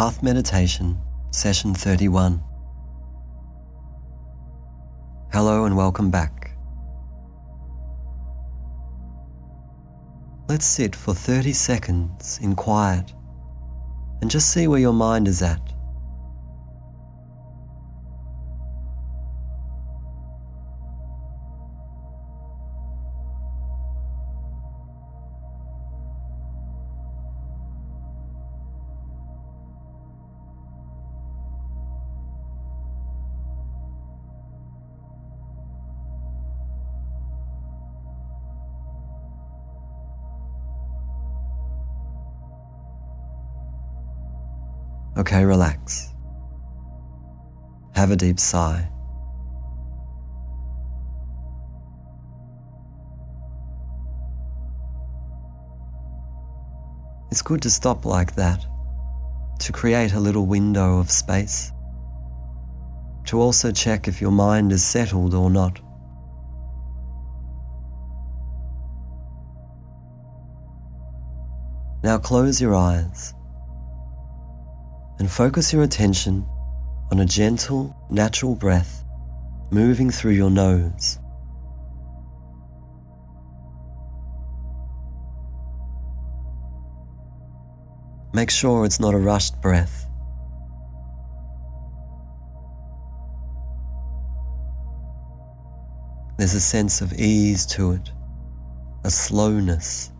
Path Meditation, Session 31. Hello and welcome back. Let's sit for 30 seconds in quiet and just see where your mind is at. Okay, relax. Have a deep sigh. It's good to stop like that, to create a little window of space, to also check if your mind is settled or not. Now close your eyes and focus your attention on a gentle, natural breath moving through your nose. Make sure it's not a rushed breath. There's a sense of ease to it, a slowness.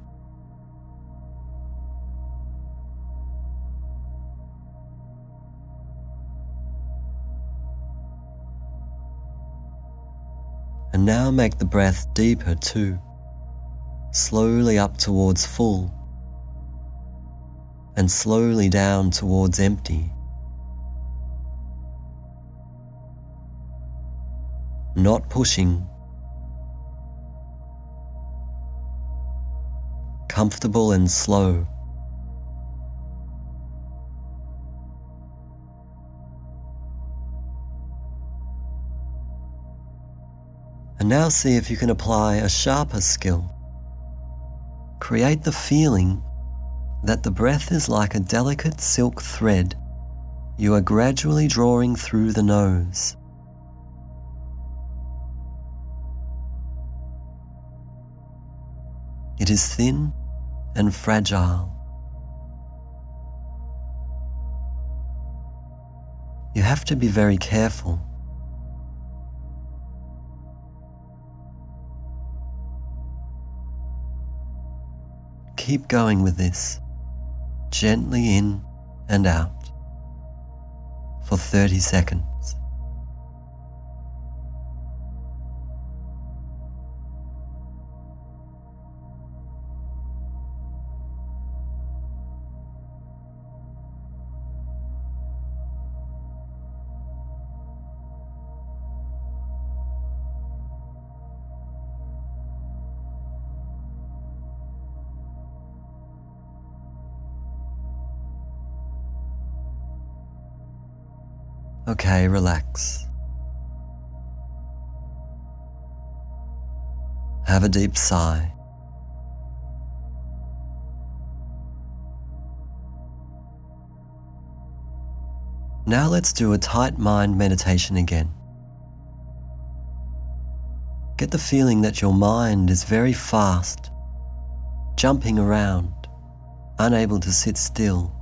And now make the breath deeper too, slowly up towards full and slowly down towards empty. Not pushing, comfortable and slow. And now see if you can apply a sharper skill. Create the feeling that the breath is like a delicate silk thread you are gradually drawing through the nose. It is thin and fragile. You have to be very careful. Keep going with this, gently in and out for 30 seconds. Okay, relax. Have a deep sigh. Now let's do a tight mind meditation again. Get the feeling that your mind is very fast, jumping around, unable to sit still.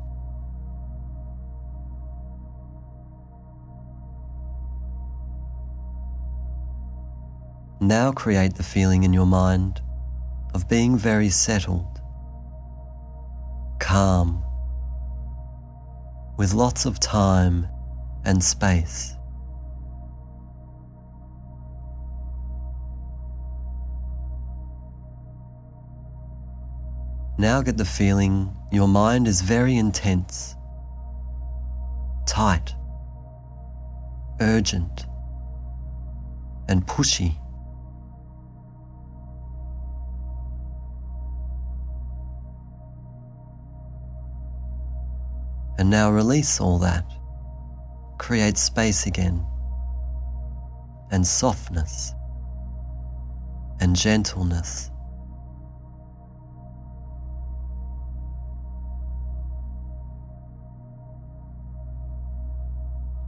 Now create the feeling in your mind of being very settled, calm, with lots of time and space. Now get the feeling your mind is very intense, tight, urgent, and pushy. And now release all that. Create space again, and softness, and gentleness.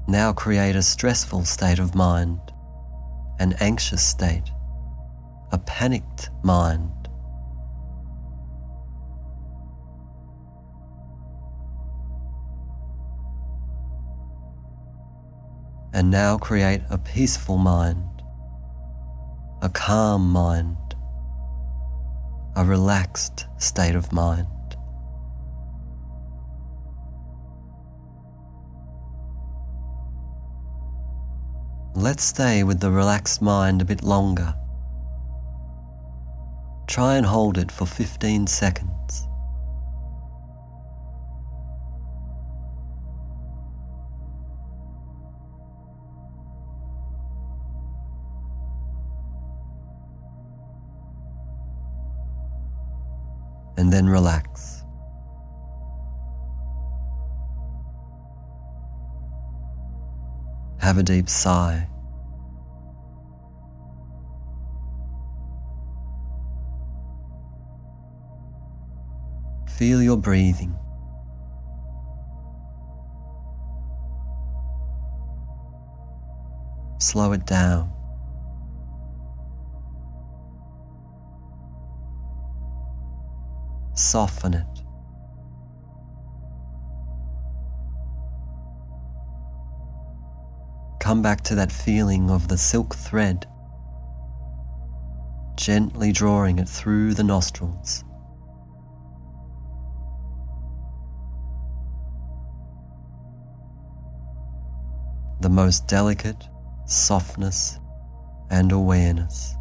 Now create a stressful state of mind, an anxious state, a panicked mind. And now create a peaceful mind, a calm mind, a relaxed state of mind. Let's stay with the relaxed mind a bit longer. Try and hold it for 15 seconds. And then relax. Have a deep sigh. Feel your breathing. Slow it down. Soften it. Come back to that feeling of the silk thread, gently drawing it through the nostrils. The most delicate softness and awareness.